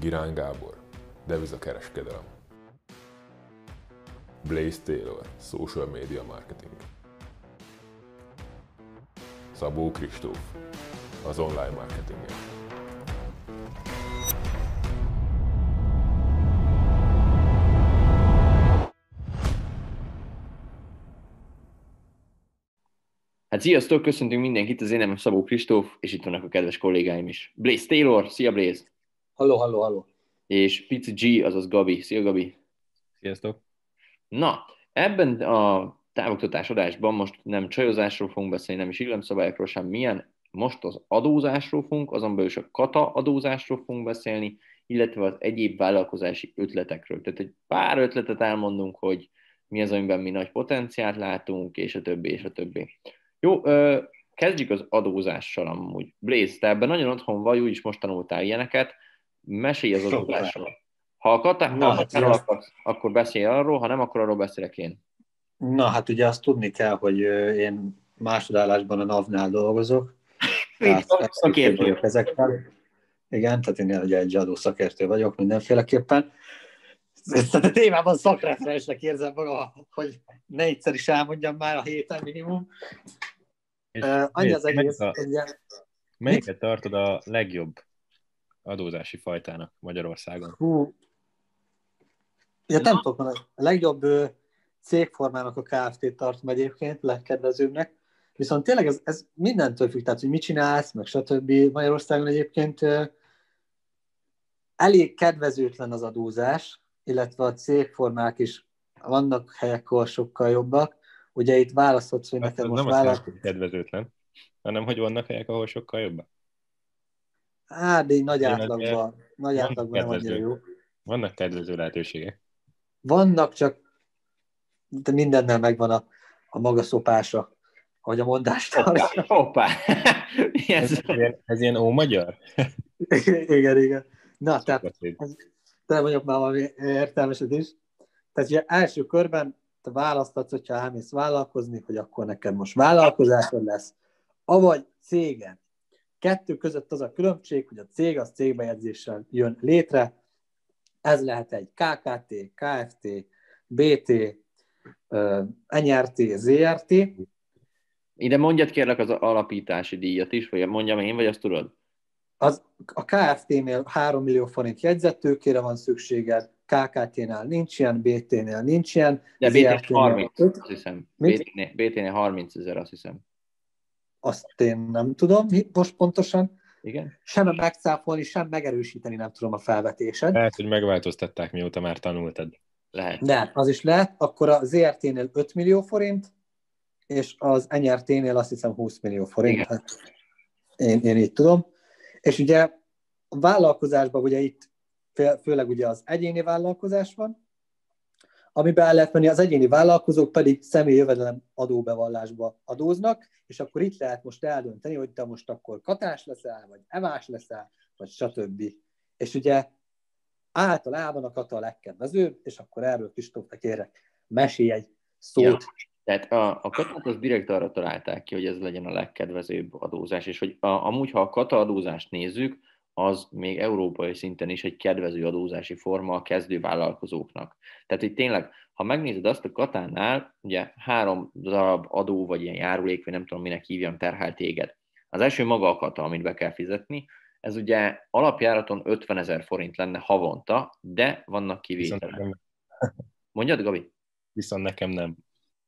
Girán Gábor, devizakereskedelem. Blaze Taylor, social media marketing. Szabó Kristóf, az online marketingért. Hát sziasztok, köszöntünk mindenkit, az én nevem Szabó Kristóf, és itt vannak a kedves kollégáim is. Blaze Taylor, szia Blaze! Halló, halló, halló! És Pici G, azaz Gabi. Szia Gabi! Sziasztok! Na, ebben a távoktatás adásban most nem csajozásról fogunk beszélni, nem is illemszabályokról sem, milyen. Most az adózásról fogunk, azon belül is a kata adózásról fogunk beszélni, illetve az egyéb vállalkozási ötletekről. Tehát egy pár ötletet elmondunk, hogy mi az, amiben mi nagy potenciált látunk, és a többi, és a többi. Jó, ö, kezdjük az adózással amúgy. Blaze, te ebben nagyon otthon vagy, úgyis most tanultál ilyeneket. Mesélj az adózásról. Ha a ha hát akarsz, akkor beszélj arról, ha nem, akkor arról beszélek én. Na, hát ugye azt tudni kell, hogy én másodállásban a NAV-nál dolgozok. Tehát szak- szakértő. vagyok ezekkel. Igen, tehát én ugye egy adó szakértő vagyok mindenféleképpen. Ezt a témában szakreferensnek érzem magam, hogy ne egyszer is elmondjam már a héten minimum. És Uh, annyi az melyik egész, a- Melyiket tartod a legjobb adózási fajtának Magyarországon? hú, ja, nem tudok mondani, a legjobb cégformának a KFT-t tartom egyébként, legkedvezőbbnek. Viszont tényleg ez, ez mindentől függ, tehát hogy mit csinálsz, meg stb. Magyarországon egyébként elég kedvezőtlen az adózás, illetve a cégformák is vannak helyek, ahol sokkal jobbak. Ugye itt választhatsz, hogy Hát neked most nem jelenti, hogy kedvezőtlen, hanem hogy vannak helyek, ahol sokkal jobbak. Hát, de nagy átlagban, nagy átlagban nem annyira jó. Vannak kedvező lehetőségek. Vannak, csak de mindennel megvan a, a maga szopása, ahogy a mondást tartja. Hoppá! Ilyen Ez, ilyen- ez ilyen ómagyar? igen, igen. Na, tehát Beszéd. te vagyok már valami értelmeset is. Tehát ugye első körben te választatsz, hogyha elmész vállalkozni, hogy akkor neked most vállalkozásod lesz, avagy céged. Kettő között az a különbség, hogy a cég az cégbejegyzéssel jön létre. Ez lehet egy KKT, KFT, BT, NRT, ZRT. Ide mondjad kérlek az alapítási díjat is, vagy mondjam én, vagy azt tudod? Az, a KFT-nél 3 millió forint jegyzettőkére van szükséged, KKT-nál nincs ilyen, BT-nél nincs ilyen, De BT-nél ZRT-nél 30, öt. azt hiszem. BT-nél, BT-nél 30 ezer, azt hiszem. Azt én nem tudom most pontosan. Igen? Sem megcáfolni, sem megerősíteni nem tudom a felvetésed. Lehet, hogy megváltoztatták, mióta már tanultad. Lehet. De az is lehet, akkor a ZRT-nél 5 millió forint, és az NRT-nél azt hiszem 20 millió forint. Igen. Hát én, én így tudom. És ugye a vállalkozásban ugye itt fő- főleg ugye az egyéni vállalkozás van, amiben el lehet menni, az egyéni vállalkozók pedig személyi jövedelem adóbevallásba adóznak, és akkor itt lehet most eldönteni, hogy te most akkor katás leszel, vagy evás leszel, vagy stb. És ugye általában a kata a legkedvezőbb, és akkor erről Kristóf, te kérek, mesélj egy szót. Ja. Tehát a, a katát az direkt arra találták ki, hogy ez legyen a legkedvezőbb adózás, és hogy a, amúgy, ha a kata adózást nézzük, az még európai szinten is egy kedvező adózási forma a kezdő vállalkozóknak. Tehát, hogy tényleg, ha megnézed azt a katánál, ugye három darab adó, vagy ilyen járulék, vagy nem tudom, minek hívjam, terhel téged. Az első maga a kata, amit be kell fizetni, ez ugye alapjáraton 50 ezer forint lenne havonta, de vannak kivételek. Mondjad, Gabi? viszont nekem nem.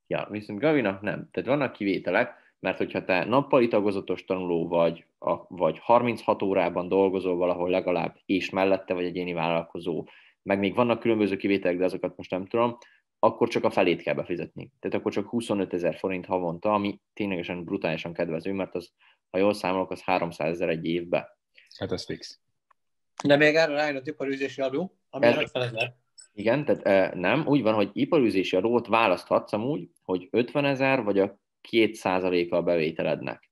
Ja, viszont Gavinak nem. Tehát vannak kivételek, mert hogyha te nappali tagozatos tanuló vagy, a, vagy 36 órában dolgozol valahol legalább, és mellette vagy egyéni vállalkozó, meg még vannak különböző kivételek, de azokat most nem tudom, akkor csak a felét kell befizetni. Tehát akkor csak 25 ezer forint havonta, ami ténylegesen brutálisan kedvező, mert az, ha jól számolok, az 300 ezer egy évbe. Hát ez fix. De még erre rájön a iparűzési adó, ami Ez- 50 ezer. Igen, tehát eh, nem, úgy van, hogy iparűzési adót választhatsz amúgy, hogy 50 ezer vagy a 2% a bevételednek.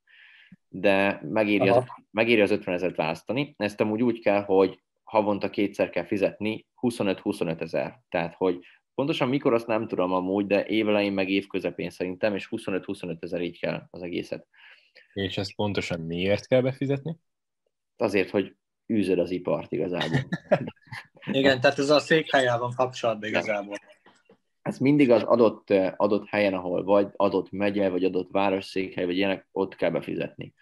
De megéri az, megéri az 50 ezeret választani. Ezt amúgy úgy kell, hogy havonta kétszer kell fizetni 25-25 ezer. Tehát, hogy pontosan mikor azt nem tudom amúgy, de évelején meg év közepén szerintem, és 25-25 ezer így kell az egészet. És ezt pontosan miért kell befizetni? Azért, hogy űzöd az ipart igazából. Igen, tehát ez a székhelyel van kapcsolatban igazából. Ez mindig az adott, adott helyen, ahol vagy, adott megye, vagy adott városszékhely, vagy ilyenek, ott kell befizetni.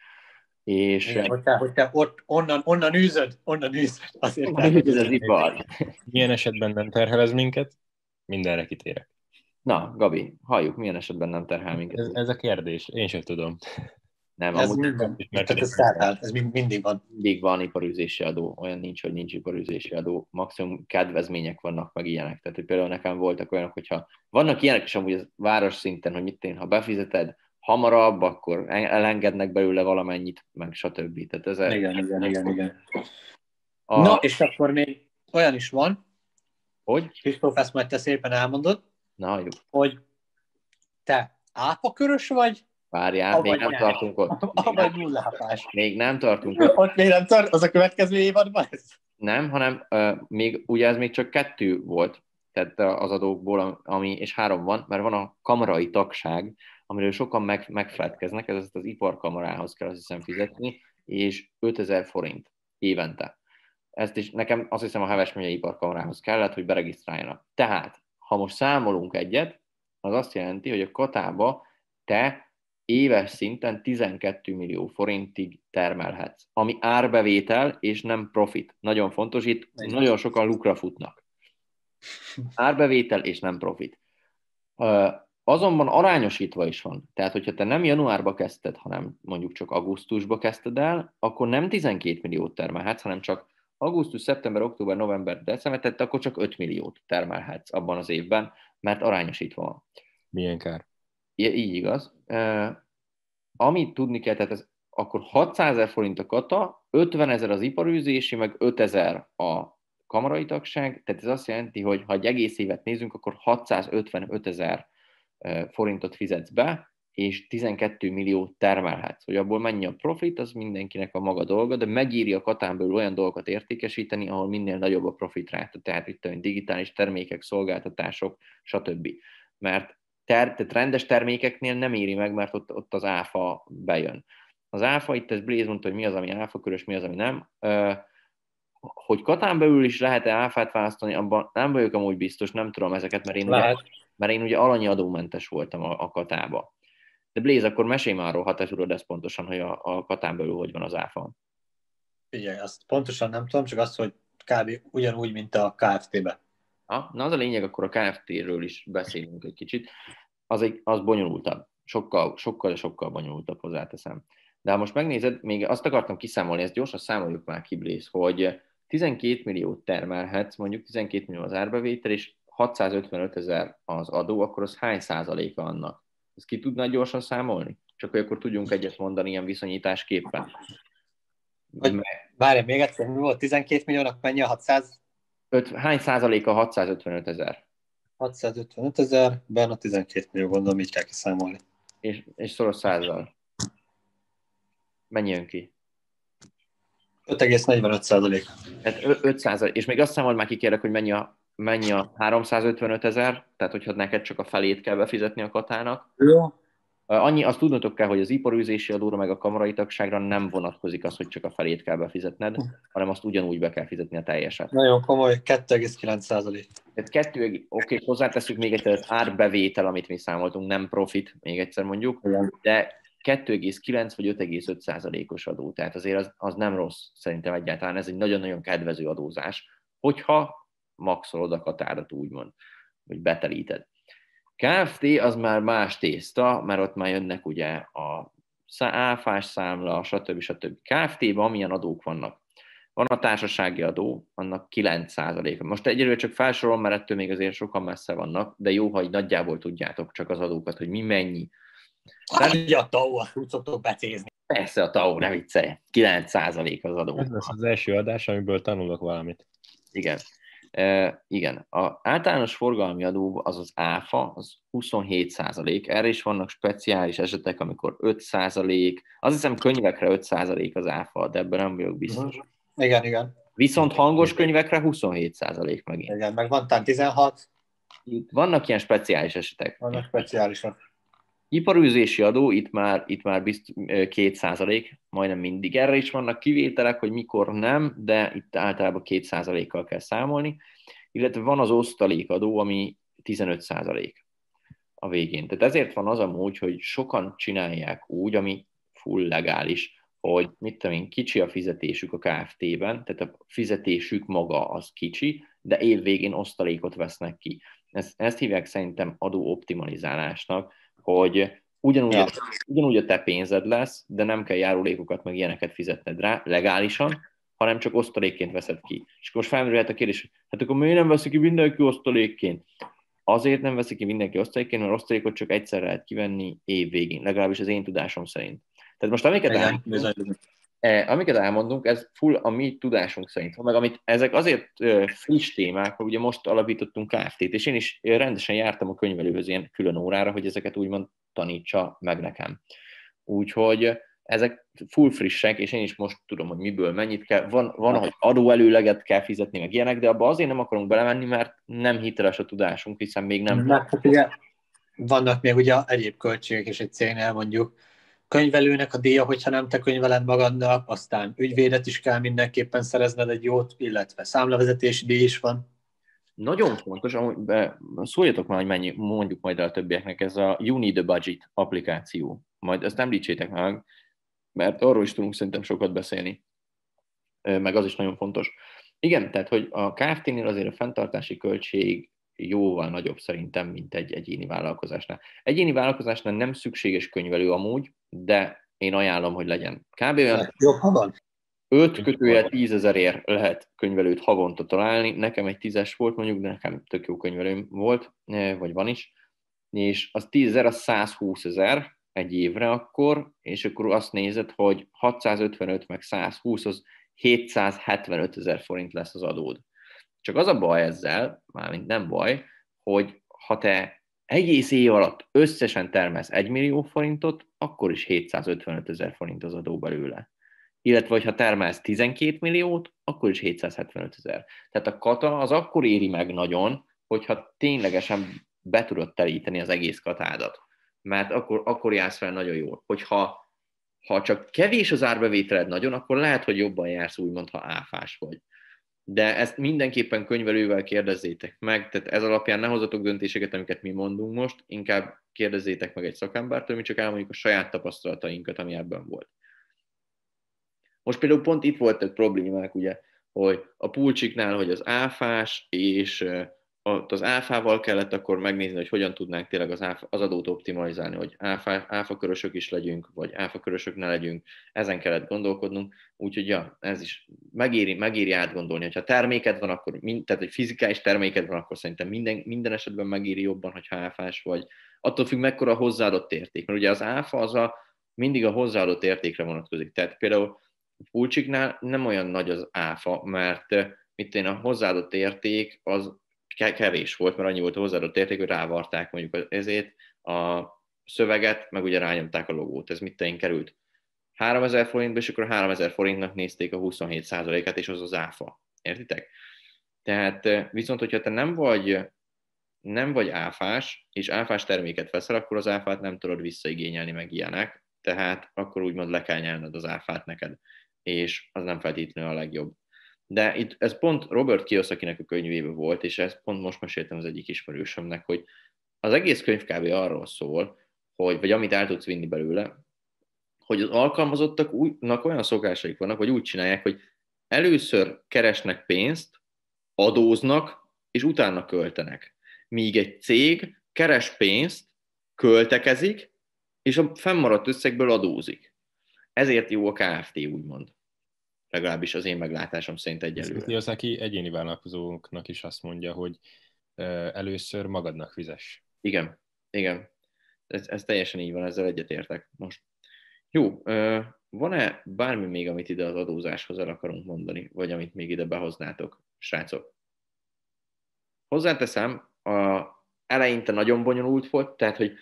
És Igen, hogy te, hogy te ott, onnan, onnan űzöd, onnan űzöd. Azért eh, űzöd az ipar. Milyen esetben nem terhel ez minket? Mindenre kitérek. Na, Gabi, halljuk, milyen esetben nem terhel minket? Ez, ez a kérdés, én sem tudom. Nem, Ez amúgy tehát ez ezzel. terhel, ez mind- mindig van. mindig van iparűzési adó, olyan nincs, hogy nincs iparűzési adó, maximum kedvezmények vannak, meg ilyenek. Tehát, hogy például nekem voltak olyanok, hogyha vannak ilyenek is amúgy az város szinten, hogy mit én, ha befizeted hamarabb, akkor elengednek belőle valamennyit, meg stb. Tehát ez Igen, igen, igen, igen. A, Na, és akkor még olyan is van, Hogy? Kristóf, ezt majd te szépen elmondod, Na, halljuk. hogy te áfakörös vagy, Várjál, Avagy még nem tartunk ott. Még vagy nem, nullápás. még nem tartunk ott. Ott még nem tart, az a következő évadban ez? Nem, hanem uh, még, ugye ez még csak kettő volt, tehát az adókból, ami, és három van, mert van a kamarai tagság, amiről sokan meg, megfeledkeznek, ez az iparkamarához kell azt hiszem fizetni, és 5000 forint évente. Ezt is nekem azt hiszem a Heves megyei iparkamarához kellett, hogy beregisztráljanak. Tehát, ha most számolunk egyet, az azt jelenti, hogy a katába te éves szinten 12 millió forintig termelhetsz, ami árbevétel és nem profit. Nagyon fontos, itt Igen. nagyon sokan lukra futnak. Árbevétel és nem profit. Azonban arányosítva is van. Tehát, hogyha te nem januárba kezdted, hanem mondjuk csak augusztusba kezdted el, akkor nem 12 milliót termelhetsz, hanem csak augusztus, szeptember, október, november, december, tehát akkor csak 5 milliót termelhetsz abban az évben, mert arányosítva van. Milyen kár. Így igaz. Amit tudni kell, tehát ez akkor 600 ezer forint a kata, 50 ezer az iparűzési, meg 5 ezer a kamarai tagság, tehát ez azt jelenti, hogy ha egy egész évet nézünk, akkor 655 ezer forintot fizetsz be, és 12 milliót termelhetsz. Hogy abból mennyi a profit, az mindenkinek a maga dolga, de megírja a katán belül olyan dolgokat értékesíteni, ahol minél nagyobb a profit ráta, tehát itt olyan digitális termékek, szolgáltatások, stb. Mert ter, tehát rendes termékeknél nem éri meg, mert ott, ott az áfa bejön. Az áfa, itt ez Blaze mondta, hogy mi az, ami áfa körös, mi az, ami nem. Ö, Hogy Katán belül is lehet-e áfát választani, abban nem vagyok amúgy biztos, nem tudom ezeket, mert én, ugye, Lehet. mert én ugye alanyi adómentes voltam a, a Katába. De Blaze, akkor mesélj már arról, ha te tudod ezt pontosan, hogy a, a Katán belül hogy van az áfa. Figyelj, azt pontosan nem tudom, csak azt, hogy kb. ugyanúgy, mint a KFT-be. Ha? Na az a lényeg, akkor a KFT-ről is beszélünk egy kicsit. Az, egy, az bonyolultabb. Sokkal, sokkal, sokkal bonyolultabb hozzáteszem. De ha most megnézed, még azt akartam kiszámolni, ezt gyorsan számoljuk már ki, Blaze, hogy 12 milliót termelhetsz, mondjuk 12 millió az árbevétel, és 655 ezer az adó, akkor az hány százaléka annak? Ezt ki tudnád gyorsan számolni? Csak hogy akkor tudjunk egyet mondani ilyen viszonyításképpen. Várj, még egyszer, mi volt? 12 milliónak mennyi a 600? Öt, hány százaléka 655 ezer? 655 ezer, benne a 12 millió, gondolom, így kell kiszámolni. És, és szoros százzal. Mennyi jön ki? 5,45 százalék. Tehát 5 százalék. És még azt számold már ki kérlek, hogy mennyi a, mennyi a 355 ezer, tehát hogyha neked csak a felét kell befizetni a katának. Jó. Annyi, azt tudnotok kell, hogy az iparűzési adóra meg a kamarai tagságra nem vonatkozik az, hogy csak a felét kell befizetned, hanem azt ugyanúgy be kell fizetni a teljeset. Nagyon komoly, 2,9 százalék. Tehát kettő, oké, okay, hozzáteszünk még egyszer, az árbevétel, amit mi számoltunk, nem profit, még egyszer mondjuk, Igen. de 2,9 vagy 5,5 százalékos adó. Tehát azért az, az nem rossz szerintem egyáltalán, ez egy nagyon-nagyon kedvező adózás, hogyha maxolod a katárat úgymond, vagy betelíted. KFT az már más tészta, mert ott már jönnek ugye a áfás számla, stb. stb. KFT-ben amilyen adók vannak. Van a társasági adó, annak 9%-a. Most egyelőre csak felsorolom, mert ettől még azért sokan messze vannak, de jó, ha így nagyjából tudjátok csak az adókat, hogy mi mennyi. Hát ugye a TAO, azt úgy szoktok becézni. Persze a TAO, ne viccelj, 9% az adó. Ez lesz az első adás, amiből tanulok valamit. Igen. E, igen, a általános forgalmi adó, az az áfa, az 27 százalék. Erre is vannak speciális esetek, amikor 5 százalék. Azt hiszem könyvekre 5 százalék az áfa, de ebben nem vagyok biztos. Igen, igen. Viszont hangos könyvekre 27 százalék megint. Igen, meg van talán 16, Itt vannak ilyen speciális esetek. vannak speciálisak. Iparűzési adó, itt már, itt már bizt, 2 százalék, majdnem mindig. Erre is vannak kivételek, hogy mikor nem, de itt általában 2 százalékkal kell számolni. Illetve van az osztalékadó, ami 15 százalék a végén. Tehát ezért van az amúgy, hogy sokan csinálják úgy, ami full legális, hogy mit tudom én, kicsi a fizetésük a KFT-ben, tehát a fizetésük maga az kicsi, de év végén osztalékot vesznek ki. Ezt, ezt hívják szerintem adó optimalizálásnak, hogy ugyanúgy, ja. ugyanúgy a te pénzed lesz, de nem kell járulékokat meg ilyeneket fizetned rá legálisan, hanem csak osztalékként veszed ki. És most felmerülhet a kérdés, hát akkor miért nem veszik ki mindenki osztalékként? Azért nem veszik ki mindenki osztalékként, mert osztalékot csak egyszer lehet kivenni év végén, legalábbis az én tudásom szerint. Tehát most amiket, eh, amiket elmondunk, ez full a mi tudásunk szerint meg amit ezek azért friss témák, hogy ugye most alapítottunk Kft-t, és én is rendesen jártam a könyvelőhöz ilyen külön órára, hogy ezeket úgymond tanítsa meg nekem. Úgyhogy ezek full frissek, és én is most tudom, hogy miből mennyit kell. Van, van hogy adóelőleget kell fizetni, meg ilyenek, de abba azért nem akarunk belemenni, mert nem hiteles a tudásunk, hiszen még nem... Mert hát ugye vannak még ugye egyéb költségek is egy cégnél, mondjuk könyvelőnek a díja, hogyha nem te könyveled magadnak, aztán ügyvédet is kell mindenképpen szerezned egy jót, illetve számlavezetési díj is van. Nagyon fontos, szóljatok már, hogy mennyi, mondjuk majd a többieknek, ez a You Need a Budget applikáció. Majd ezt említsétek meg, mert arról is tudunk szerintem sokat beszélni, meg az is nagyon fontos. Igen, tehát, hogy a Kft-nél azért a fenntartási költség jóval nagyobb szerintem, mint egy egyéni vállalkozásnál. Egyéni vállalkozásnál nem szükséges könyvelő amúgy, de én ajánlom, hogy legyen. Kb. Jobb, ha van. 5 kötője 10 ezerért lehet könyvelőt havonta találni. Nekem egy tízes volt mondjuk, de nekem tök jó könyvelőm volt, vagy van is. És az 10 ezer, az 120 ezer egy évre akkor, és akkor azt nézed, hogy 655 meg 120, az 775 ezer forint lesz az adód. Csak az a baj ezzel, mármint nem baj, hogy ha te egész év alatt összesen termelsz 1 millió forintot, akkor is 755 ezer forint az adó belőle. Illetve, ha termelsz 12 milliót, akkor is 775 ezer. Tehát a kata az akkor éri meg nagyon, hogyha ténylegesen be tudod telíteni az egész katádat. Mert akkor, akkor jársz fel nagyon jól. Hogyha ha csak kevés az árbevételed nagyon, akkor lehet, hogy jobban jársz úgymond, ha áfás vagy de ezt mindenképpen könyvelővel kérdezzétek meg, tehát ez alapján ne hozatok döntéseket, amiket mi mondunk most, inkább kérdezzétek meg egy szakembertől, mi csak elmondjuk a saját tapasztalatainkat, ami ebben volt. Most például pont itt voltak problémák, ugye, hogy a pulcsiknál, hogy az áfás és az áfával kellett akkor megnézni, hogy hogyan tudnánk tényleg az, áfa, az adót optimalizálni, hogy áfa, áfa körösök is legyünk, vagy áfa körösök ne legyünk, ezen kellett gondolkodnunk, úgyhogy ja, ez is megéri, megéri átgondolni, hogyha terméked van, akkor, tehát egy fizikális terméked van, akkor szerintem minden, minden esetben megéri jobban, hogyha áfás vagy. Attól függ, mekkora hozzáadott érték, mert ugye az áfa az a, mindig a hozzáadott értékre vonatkozik. Tehát például pulcsiknál nem olyan nagy az áfa, mert mit én a hozzáadott érték az kevés volt, mert annyi volt a hozzáadott érték, hogy rávarták mondjuk ezért a szöveget, meg ugye rányomták a logót. Ez mit került? 3000 forintba, és akkor 3000 forintnak nézték a 27%-át, és az az áfa. Értitek? Tehát viszont, hogyha te nem vagy, nem vagy áfás, és áfás terméket veszel, akkor az áfát nem tudod visszaigényelni meg ilyenek, tehát akkor úgymond le kell nyelned az áfát neked, és az nem feltétlenül a legjobb. De itt ez pont Robert Kiyosakinek a könyvében volt, és ezt pont most meséltem az egyik ismerősömnek, hogy az egész könyv kb. arról szól, hogy, vagy amit el tudsz vinni belőle, hogy az alkalmazottaknak olyan szokásaik vannak, hogy úgy csinálják, hogy először keresnek pénzt, adóznak, és utána költenek. Míg egy cég keres pénzt, költekezik, és a fennmaradt összegből adózik. Ezért jó a KFT, úgymond legalábbis az én meglátásom szerint egyelőre. Az, aki egyéni vállalkozóknak is azt mondja, hogy először magadnak fizes. Igen, igen. Ez, ez teljesen így van, ezzel egyetértek most. Jó, van-e bármi még, amit ide az adózáshoz el akarunk mondani, vagy amit még ide behoznátok, srácok? Hozzáteszem, a eleinte nagyon bonyolult volt, tehát, hogy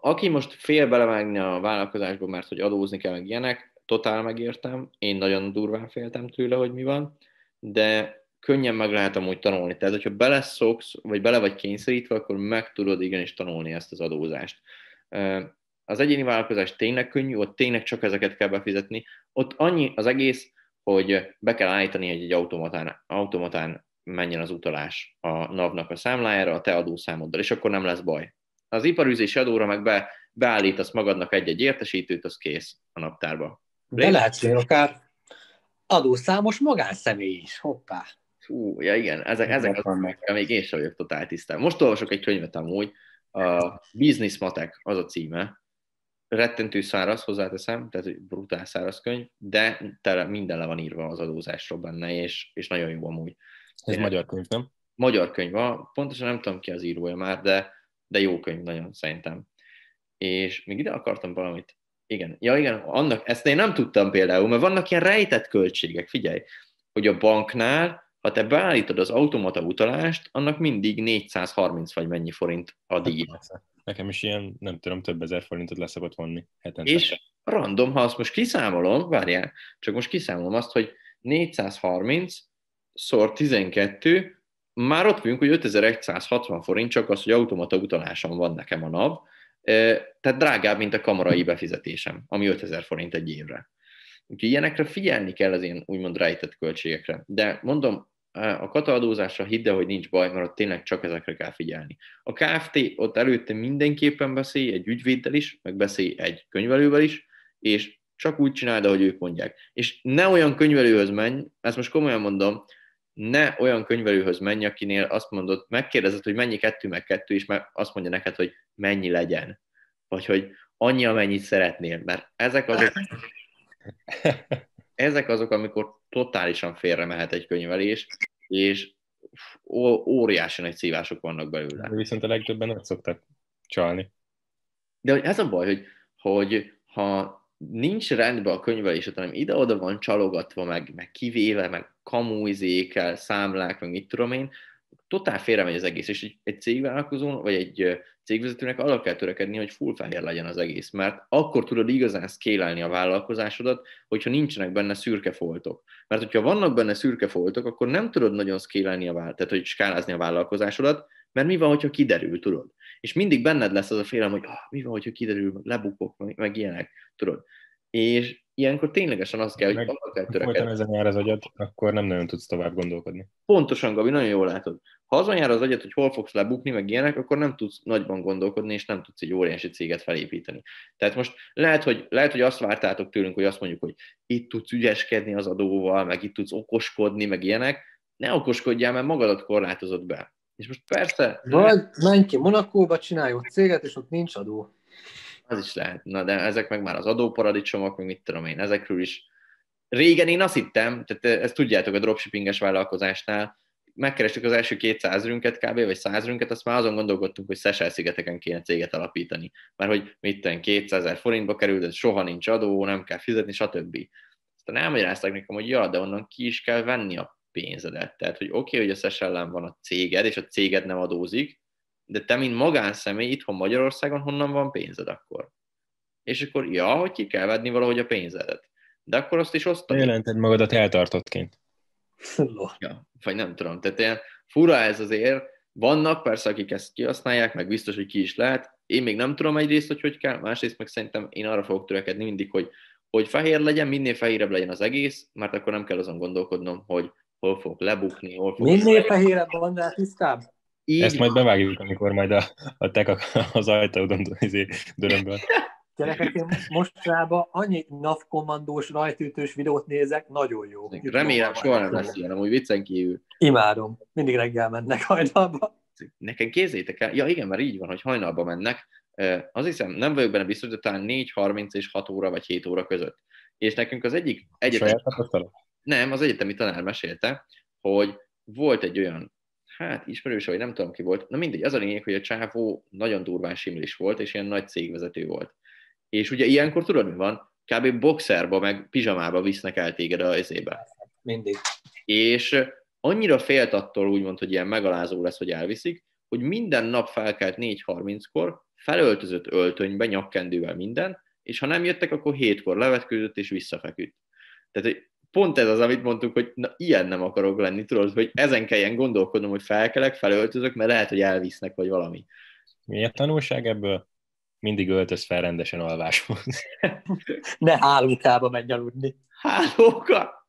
aki most fél belevágni a vállalkozásba, mert hogy adózni kell meg ilyenek, totál megértem, én nagyon durván féltem tőle, hogy mi van, de könnyen meg lehet amúgy tanulni. Tehát, hogyha beleszoksz, vagy bele vagy kényszerítve, akkor meg tudod igenis tanulni ezt az adózást. Az egyéni vállalkozás tényleg könnyű, ott tényleg csak ezeket kell befizetni. Ott annyi az egész, hogy be kell állítani, hogy egy automatán, automatán menjen az utalás a NAV-nak a számlájára, a te adószámoddal, és akkor nem lesz baj. Az iparűzési adóra meg be, beállítasz magadnak egy-egy értesítőt, az kész a naptárba. De lehet, hogy akár adószámos magánszemély is, hoppá. Hú, ja igen, ezek, ezek az, amikkel még én sem vagyok totál tisztán. Most olvasok egy könyvet amúgy, a Business Matek az a címe, rettentő száraz, hozzáteszem, tehát egy brutál száraz könyv, de tele, minden le van írva az adózásról benne, és, és nagyon jó amúgy. Ez Én magyar könyv, nem? Magyar könyv, pontosan nem tudom ki az írója már, de, de jó könyv nagyon szerintem. És még ide akartam valamit. Igen, ja igen, annak, ezt én nem tudtam például, mert vannak ilyen rejtett költségek, figyelj, hogy a banknál, ha te beállítod az automata utalást, annak mindig 430 vagy mennyi forint a díj. Nekem is ilyen, nem tudom, több ezer forintot leszokott vonni hetente. És random, ha azt most kiszámolom, várjál, csak most kiszámolom azt, hogy 430 szor 12, már ott vagyunk, hogy 5160 forint, csak az, hogy automata utalásom van nekem a NAV, tehát drágább, mint a kamarai befizetésem, ami 5000 forint egy évre. Úgyhogy ilyenekre figyelni kell az ilyen úgymond rejtett költségekre. De mondom, a kataadózásra hidd el, hogy nincs baj, mert ott tényleg csak ezekre kell figyelni. A KFT ott előtte mindenképpen beszélj egy ügyvéddel is, meg beszélj egy könyvelővel is, és csak úgy csináld, ahogy ők mondják. És ne olyan könyvelőhöz menj, ezt most komolyan mondom, ne olyan könyvelőhöz menj, akinél azt mondod, megkérdezed, hogy mennyi kettő meg kettő, és azt mondja neked, hogy mennyi legyen. Vagy hogy annyi, amennyit szeretnél. Mert ezek azok, ezek azok, amikor totálisan félre mehet egy könyvelés, és óriási nagy szívások vannak belőle. Viszont a legtöbben ott szoktak csalni. De ez a baj, hogy, hogy ha nincs rendben a könyvelés, hanem ide-oda van csalogatva, meg, meg kivéve, meg kamúizékel, számlák, meg mit tudom én, totál félremegy az egész, és egy, egy cégvállalkozón, vagy egy cégvezetőnek arra kell törekedni, hogy full fehér legyen az egész, mert akkor tudod igazán szkélelni a vállalkozásodat, hogyha nincsenek benne szürke foltok. Mert hogyha vannak benne szürke foltok, akkor nem tudod nagyon szkélelni a vállal, tehát hogy skálázni a vállalkozásodat, mert mi van, hogyha kiderül, tudod? És mindig benned lesz az a félelem, hogy ah, mi van, hogyha kiderül, lebukok, meg, meg ilyenek, tudod? És ilyenkor ténylegesen azt kell, hogy arra kell törekedni. ezen jár az agyad, akkor nem nagyon tudsz tovább gondolkodni. Pontosan, Gabi, nagyon jól látod. Ha azon jár az agyad, hogy hol fogsz lebukni, meg ilyenek, akkor nem tudsz nagyban gondolkodni, és nem tudsz egy óriási céget felépíteni. Tehát most lehet, hogy, lehet, hogy azt vártátok tőlünk, hogy azt mondjuk, hogy itt tudsz ügyeskedni az adóval, meg itt tudsz okoskodni, meg ilyenek. Ne okoskodjál, mert magadat korlátozod be. És most persze... Vagy menj ki Monakóba, csinálj ott céget, és ott nincs adó. Az is lehet. Na, de ezek meg már az adóparadicsomok, meg mit tudom én, ezekről is. Régen én azt hittem, tehát ezt tudjátok a dropshippinges vállalkozásnál, megkerestük az első 200 rünket kb. vagy 100 rünket, azt már azon gondolkodtunk, hogy Szesel szigeteken kéne céget alapítani. Mert hogy mit tudom, 200 ezer forintba kerül, de soha nincs adó, nem kell fizetni, stb. Aztán elmagyarázták nekem, hogy ja, de onnan ki is kell venni a pénzedet. Tehát, hogy oké, okay, hogy a Szesellen van a céged, és a céged nem adózik, de te, mint magánszemély itthon Magyarországon, honnan van pénzed akkor? És akkor, ja, hogy ki kell vedni valahogy a pénzedet. De akkor azt is osztani. Jelented magadat eltartottként. ja, vagy nem tudom. Tehát ilyen fura ez azért. Vannak persze, akik ezt kihasználják, meg biztos, hogy ki is lehet. Én még nem tudom egyrészt, hogy hogy kell, másrészt meg szerintem én arra fogok törekedni mindig, hogy, hogy fehér legyen, minél fehérebb legyen az egész, mert akkor nem kell azon gondolkodnom, hogy hol fog lebukni, hol fog... Minél fehérebb van, de tisztább? Így Ezt majd bevágjuk, amikor majd a, a tek az ajtódon izé, dörömből. Gyerekek, én mostanában annyi NAV kommandós, rajtütős videót nézek, nagyon jó. Remélem, soha nem lesz ilyen, amúgy viccen kívül. Imádom. Mindig reggel mennek hajnalba. Nekem kézzétek el, ja igen, mert így van, hogy hajnalba mennek, az hiszem, nem vagyok benne biztos, de talán 4.30 és 6 óra vagy 7 óra között. És nekünk az egyik egyetem... Nem, az egyetemi tanár mesélte, hogy volt egy olyan hát ismerős, vagy nem tudom ki volt, na mindegy, az a lényeg, hogy a csávó nagyon durván simlis volt, és ilyen nagy cégvezető volt. És ugye ilyenkor tudod, mi van? Kb. boxerba, meg pizsamába visznek el téged a izébe. Mindig. És annyira félt attól úgymond, hogy ilyen megalázó lesz, hogy elviszik, hogy minden nap felkelt 4.30-kor, felöltözött öltönybe, nyakkendővel minden, és ha nem jöttek, akkor hétkor levetkőzött és visszafeküdt. Tehát pont ez az, amit mondtuk, hogy na, ilyen nem akarok lenni, tudod, hogy ezen kelljen gondolkodnom, hogy felkelek, felöltözök, mert lehet, hogy elvisznek, vagy valami. Mi a tanulság ebből? mindig öltöz fel rendesen alváshoz. Ne hálókába menj aludni. Hálóka!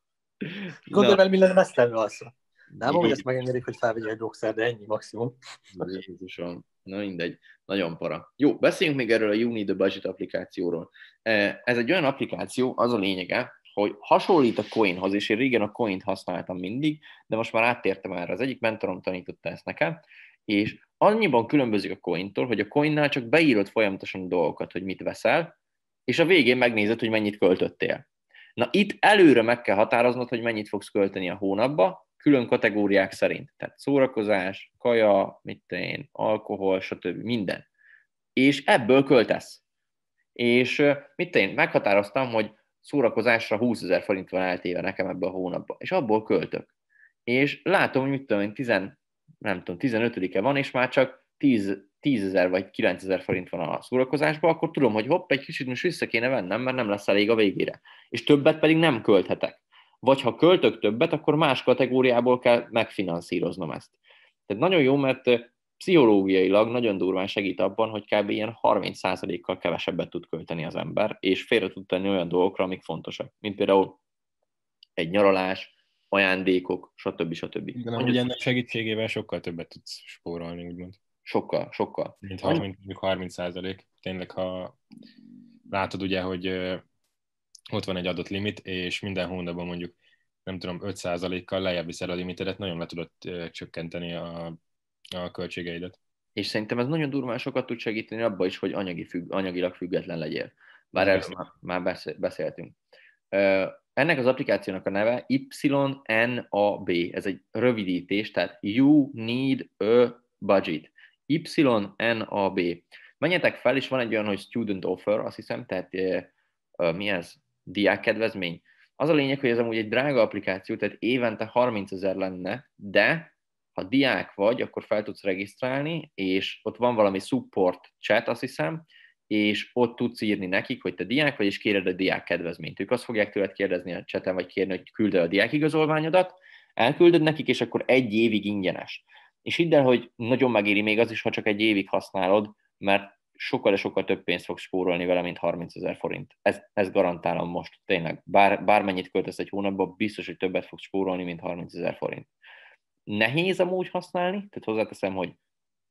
Gondolj Na, el, mi lenne mesztelenül alszva. Nem, hogy ezt megengedik, hogy felvegye egy drogszer, de ennyi maximum. Jézusom, na mindegy, nagyon para. Jó, beszéljünk még erről a You Need a Budget applikációról. Eh, Ez egy olyan applikáció, az a lényege, hogy hasonlít a Coinhoz, és én régen a Coint használtam mindig, de most már áttértem erre. Az egyik mentorom tanította ezt nekem, és annyiban különbözik a Cointól, hogy a Coinnál csak beírod folyamatosan dolgokat, hogy mit veszel, és a végén megnézed, hogy mennyit költöttél. Na itt előre meg kell határoznod, hogy mennyit fogsz költeni a hónapba, külön kategóriák szerint. Tehát szórakozás, kaja, mit én, alkohol, stb. minden. És ebből költesz. És mit én, meghatároztam, hogy szórakozásra 20 ezer forint van eltéve nekem ebbe a hónapba, és abból költök. És látom, hogy mit tudom én, 10, nem tudom, 15-e van, és már csak 10 10 ezer vagy 9 ezer forint van a szórakozásban, akkor tudom, hogy hopp, egy kicsit most vissza kéne vennem, mert nem lesz elég a végére. És többet pedig nem költhetek. Vagy ha költök többet, akkor más kategóriából kell megfinanszíroznom ezt. Tehát nagyon jó, mert pszichológiailag nagyon durván segít abban, hogy kb. ilyen 30%-kal kevesebbet tud költeni az ember, és félre tud tenni olyan dolgokra, amik fontosak, mint például egy nyaralás, ajándékok, stb. stb. Igen, amúgy ennek segítségével sokkal többet tudsz spórolni, úgymond. Sokkal, sokkal. Mint ha mint mondjuk 30 százalék. Tényleg, ha látod ugye, hogy ott van egy adott limit, és minden hónapban mondjuk nem tudom, 5 százalékkal lejjebb viszel a limitedet, nagyon le tudod csökkenteni a, a költségeidet. És szerintem ez nagyon durván sokat tud segíteni abba is, hogy anyagi függ, anyagilag független legyél. Bár erről már, már beszél- beszéltünk. Ennek az applikációnak a neve YNAB. Ez egy rövidítés, tehát You Need a Budget. YNAB. Menjetek fel, és van egy olyan, hogy Student Offer, azt hiszem, tehát mi ez? Diákkedvezmény. Az a lényeg, hogy ez amúgy egy drága applikáció, tehát évente 30 ezer lenne, de ha diák vagy, akkor fel tudsz regisztrálni, és ott van valami support chat, azt hiszem, és ott tudsz írni nekik, hogy te diák vagy, és kéred a diák kedvezményt. Ők azt fogják tőled kérdezni a chaten, vagy kérni, hogy küld el a diák igazolványodat, elküldöd nekik, és akkor egy évig ingyenes. És hidd el, hogy nagyon megéri még az is, ha csak egy évig használod, mert sokkal, sokkal több pénzt fogsz spórolni vele, mint 30 ezer forint. Ez, ez garantálom most, tényleg. Bár, bármennyit költesz egy hónapban, biztos, hogy többet fogsz spórolni, mint 30 ezer forint. Nehéz amúgy használni, tehát hozzáteszem, hogy,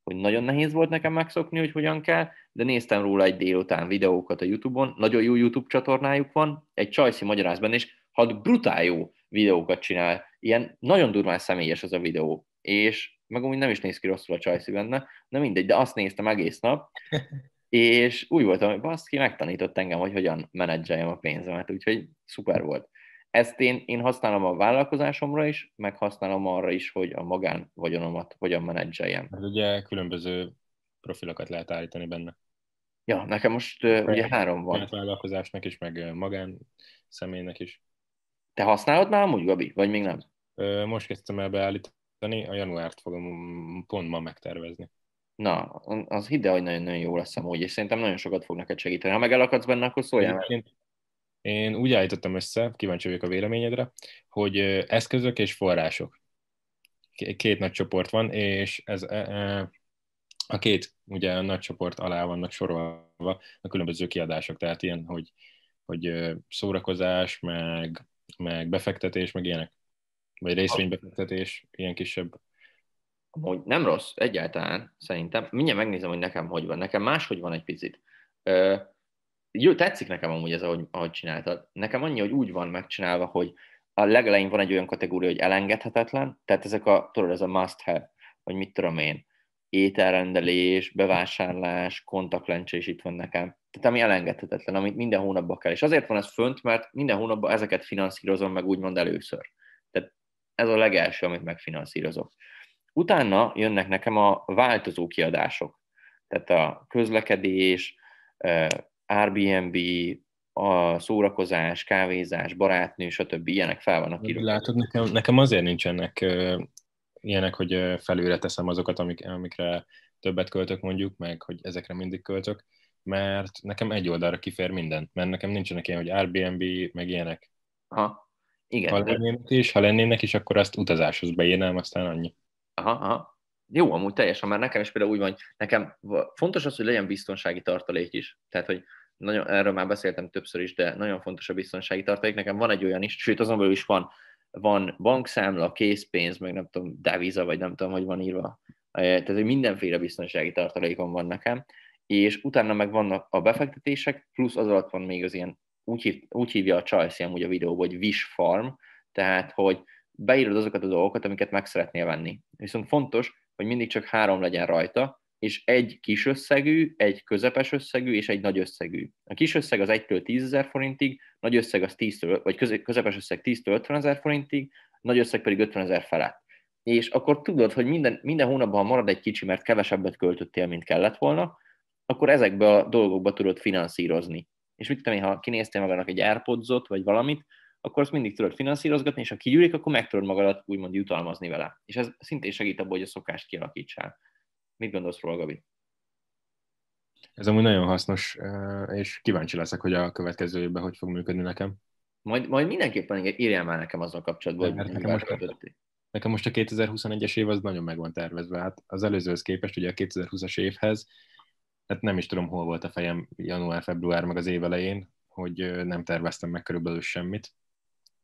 hogy nagyon nehéz volt nekem megszokni, hogy hogyan kell, de néztem róla egy délután videókat a Youtube-on, nagyon jó YouTube csatornájuk van, egy csajszi magyaráz benne, és hat brutál jó videókat csinál, ilyen nagyon durván személyes az a videó, és meg úgy nem is néz ki rosszul a csajszi benne, na mindegy, de azt néztem egész nap, és úgy voltam, hogy baszki, megtanított engem, hogy hogyan menedzseljem a pénzemet, úgyhogy szuper volt. Ezt én, én használom a vállalkozásomra is, meg használom arra is, hogy a magán vagyonomat hogyan menedzseljem. Mert ugye különböző profilokat lehet állítani benne. Ja, nekem most uh, ugye három van. Vállalkozásnak is, meg magán személynek is. Te használod már amúgy, Gabi? Vagy még nem? Most kezdtem el beállítani, a januárt fogom pont ma megtervezni. Na, az hidd el, hogy nagyon-nagyon jó lesz amúgy, és szerintem nagyon sokat fog neked segíteni. Ha meg elakadsz benne, akkor szóljál. Egyébként Én úgy állítottam össze, kíváncsi vagyok a véleményedre, hogy eszközök és források. Két nagy csoport van, és ez e, e, a két ugye a nagy csoport alá vannak sorolva a különböző kiadások, tehát ilyen, hogy, hogy szórakozás, meg, meg befektetés, meg ilyenek. Vagy részvénybefektetés, ilyen kisebb. Amúgy nem rossz, egyáltalán, szerintem. Mindjárt megnézem, hogy nekem hogy van. Nekem máshogy van egy picit. Ö, jó, tetszik nekem amúgy ez, ahogy, ahogy csináltad. Nekem annyi, hogy úgy van megcsinálva, hogy a legelején van egy olyan kategória, hogy elengedhetetlen, tehát ezek a, tudod, ez a must have, vagy mit tudom én, ételrendelés, bevásárlás, kontaktlencse is itt van nekem. Tehát ami elengedhetetlen, amit minden hónapban kell. És azért van ez fönt, mert minden hónapban ezeket finanszírozom meg úgymond először. Tehát ez a legelső, amit megfinanszírozok. Utána jönnek nekem a változó kiadások. Tehát a közlekedés, Airbnb, a szórakozás, kávézás, barátnő, stb. ilyenek fel vannak írva. Látod, nekem, nekem azért nincsenek ilyenek, hogy ö, felülre teszem azokat, amik, amikre többet költök mondjuk, meg hogy ezekre mindig költök, mert nekem egy oldalra kifér minden, mert nekem nincsenek ilyen, hogy Airbnb, meg ilyenek. Aha. Igen. Ha lennének is, ha lennének is, akkor azt utazáshoz beírnám, aztán annyi. Aha, aha. jó, amúgy teljesen, mert nekem is például úgy van, nekem fontos az, hogy legyen biztonsági tartalék is. Tehát, hogy nagyon, erről már beszéltem többször is, de nagyon fontos a biztonsági tartalék. Nekem van egy olyan is, sőt azon belül is van, van bankszámla, készpénz, meg nem tudom, deviza, vagy nem tudom, hogy van írva. Tehát, hogy mindenféle biztonsági tartalékom van nekem, és utána meg vannak a befektetések, plusz az alatt van még az ilyen, úgy, hív, úgy hívja a Chelsea amúgy a videóban, hogy wish farm, tehát, hogy beírod azokat a dolgokat, amiket meg szeretnél venni. Viszont fontos, hogy mindig csak három legyen rajta, és egy kis összegű, egy közepes összegű és egy nagy összegű. A kis összeg az 1-től 10 ezer forintig, nagy összeg az 10 vagy közepes összeg 10-től 50 ezer forintig, nagy összeg pedig 50 ezer felett. És akkor tudod, hogy minden, minden hónapban marad egy kicsi, mert kevesebbet költöttél, mint kellett volna, akkor ezekbe a dolgokba tudod finanszírozni. És mit tudom ha kinéztél magának egy airpods vagy valamit, akkor azt mindig tudod finanszírozgatni, és ha kigyűlik, akkor meg tudod magadat úgymond jutalmazni vele. És ez szintén segít abban, hogy a szokást kialakítsál. Mit gondolsz róla, Gabi? Ez amúgy nagyon hasznos, és kíváncsi leszek, hogy a következő évben hogy fog működni nekem. Majd, majd mindenképpen írjál már nekem azzal kapcsolatban, hogy nekem most, nekem most a 2021-es év az nagyon meg van tervezve. Hát az előzőhöz képest, ugye a 2020-as évhez, hát nem is tudom, hol volt a fejem január, február, meg az év elején, hogy nem terveztem meg körülbelül semmit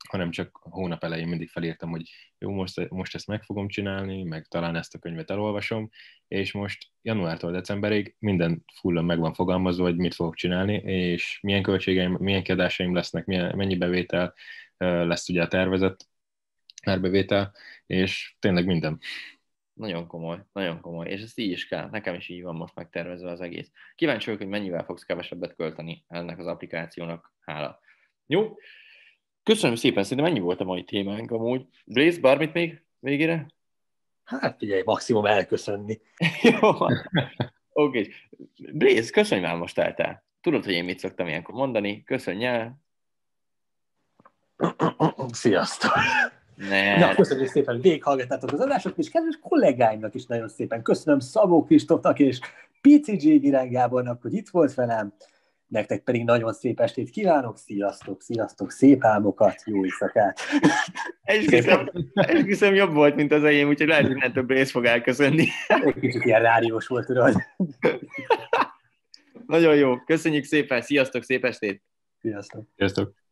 hanem csak hónap elején mindig felírtam, hogy jó, most, most ezt meg fogom csinálni, meg talán ezt a könyvet elolvasom, és most januártól decemberig minden fullon meg van fogalmazva, hogy mit fogok csinálni, és milyen költségeim, milyen kiadásaim lesznek, milyen, mennyi bevétel lesz ugye a tervezett árbevétel, és tényleg minden. Nagyon komoly, nagyon komoly, és ezt így is kell. Nekem is így van most megtervezve az egész. Kíváncsi vagyok, hogy mennyivel fogsz kevesebbet költeni ennek az applikációnak, hála. Jó, Köszönöm szépen, szerintem ennyi volt a mai témánk amúgy. Blaze, bármit még végére? Hát figyelj, maximum elköszönni. Jó Oké. Okay. Blaze, köszönj már most eltál. Tudod, hogy én mit szoktam ilyenkor mondani. Köszönj el. Sziasztok! Ne. Na, köszönjük szépen, végighallgattátok az adásokat, és kedves kollégáimnak is nagyon szépen köszönöm Szabó Kristófnak és Pici G. Gábornak, hogy itt volt velem. Nektek pedig nagyon szép estét kívánok, sziasztok, sziasztok, szép álmokat, jó éjszakát! Esküszöm, jobb volt, mint az enyém, úgyhogy lehet, hogy nem több rész fog elköszönni. Egy kicsit ilyen rádiós volt, tudod. Nagyon jó, köszönjük szépen, sziasztok, szép estét! Sziasztok! Sziasztok!